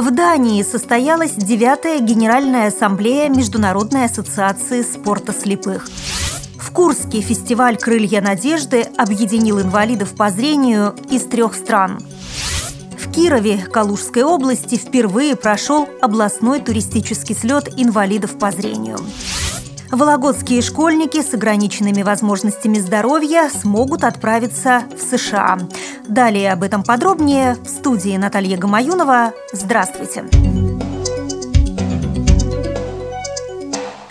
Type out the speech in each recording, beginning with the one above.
В Дании состоялась девятая Генеральная ассамблея Международной ассоциации спорта слепых. В Курске фестиваль «Крылья надежды» объединил инвалидов по зрению из трех стран. В Кирове Калужской области впервые прошел областной туристический слет инвалидов по зрению. Вологодские школьники с ограниченными возможностями здоровья смогут отправиться в США. Далее об этом подробнее в студии Наталья Гамаюнова. Здравствуйте!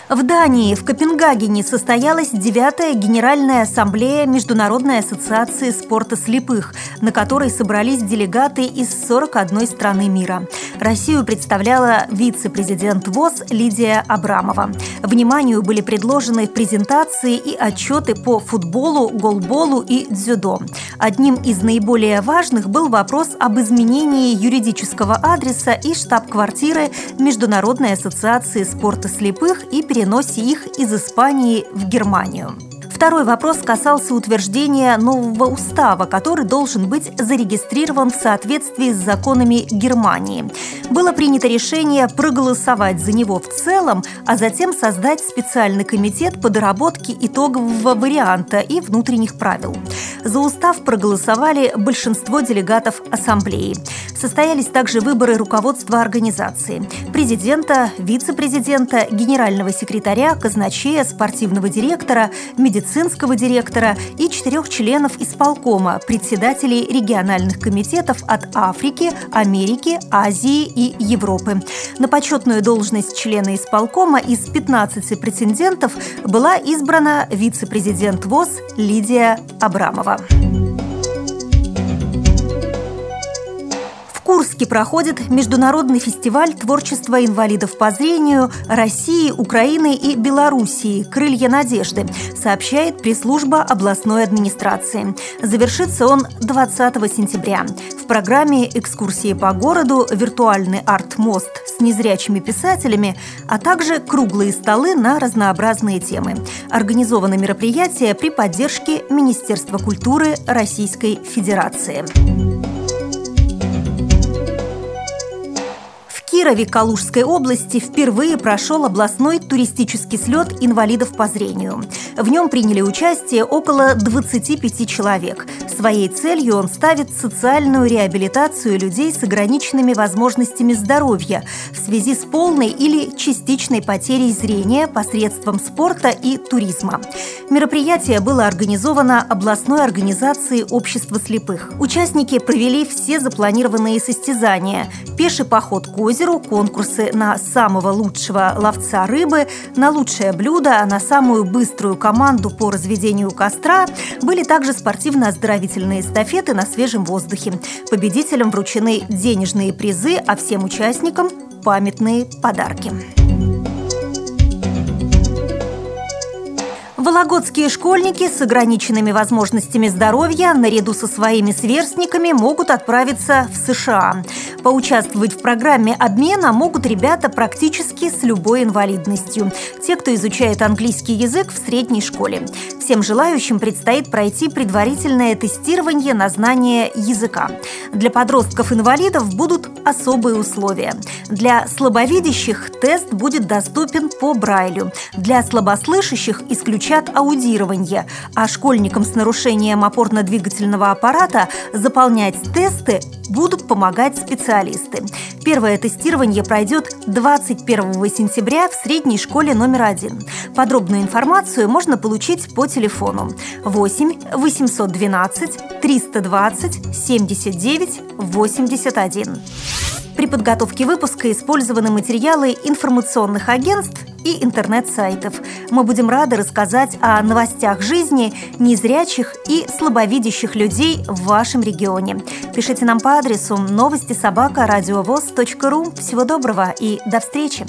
В Дании, в Копенгагене, состоялась девятая Генеральная ассамблея Международной ассоциации спорта слепых, на которой собрались делегаты из 41 страны мира. Россию представляла вице-президент ВОЗ Лидия Абрамова. Вниманию были предложены презентации и отчеты по футболу, голболу и дзюдо. Одним из наиболее важных был вопрос об изменении юридического адреса и штаб-квартиры Международной ассоциации спорта слепых и переносе их из Испании в Германию. Второй вопрос касался утверждения нового устава, который должен быть зарегистрирован в соответствии с законами Германии. Было принято решение проголосовать за него в целом, а затем создать специальный комитет по доработке итогового варианта и внутренних правил. За устав проголосовали большинство делегатов Ассамблеи. Состоялись также выборы руководства организации – президента, вице-президента, генерального секретаря, казначея, спортивного директора, медицинского директора и четырех членов исполкома, председателей региональных комитетов от Африки, Америки, Азии и Европы. На почетную должность члена исполкома из 15 претендентов была избрана вице-президент ВОЗ Лидия Абрамова. Курске проходит международный фестиваль творчества инвалидов по зрению России, Украины и Белоруссии «Крылья надежды», сообщает пресс-служба областной администрации. Завершится он 20 сентября. В программе экскурсии по городу, виртуальный арт-мост с незрячими писателями, а также круглые столы на разнообразные темы. Организовано мероприятие при поддержке Министерства культуры Российской Федерации. Кирове Калужской области впервые прошел областной туристический слет инвалидов по зрению. В нем приняли участие около 25 человек. Своей целью он ставит социальную реабилитацию людей с ограниченными возможностями здоровья в связи с полной или частичной потерей зрения посредством спорта и туризма. Мероприятие было организовано областной организацией общества слепых. Участники провели все запланированные состязания – пеший поход к озеру, конкурсы на самого лучшего ловца рыбы, на лучшее блюдо, на самую быструю команду по разведению костра. Были также спортивно-оздоровительные эстафеты на свежем воздухе. Победителям вручены денежные призы, а всем участникам – памятные подарки. Вологодские школьники с ограниченными возможностями здоровья наряду со своими сверстниками могут отправиться в США. Поучаствовать в программе обмена могут ребята практически с любой инвалидностью. Те, кто изучает английский язык в средней школе. Всем желающим предстоит пройти предварительное тестирование на знание языка. Для подростков-инвалидов будут особые условия. Для слабовидящих тест будет доступен по Брайлю. Для слабослышащих исключат аудирование, а школьникам с нарушением опорно-двигательного аппарата заполнять тесты будут помогать специалисты. Первое тестирование пройдет 21 сентября в средней школе номер один. Подробную информацию можно получить по телефону 8 812 320 79 81. При подготовке выпуска использованы материалы информационных агентств и интернет-сайтов. Мы будем рады рассказать о новостях жизни незрячих и слабовидящих людей в вашем регионе. Пишите нам по адресу новости собака ру. Всего доброго и до встречи!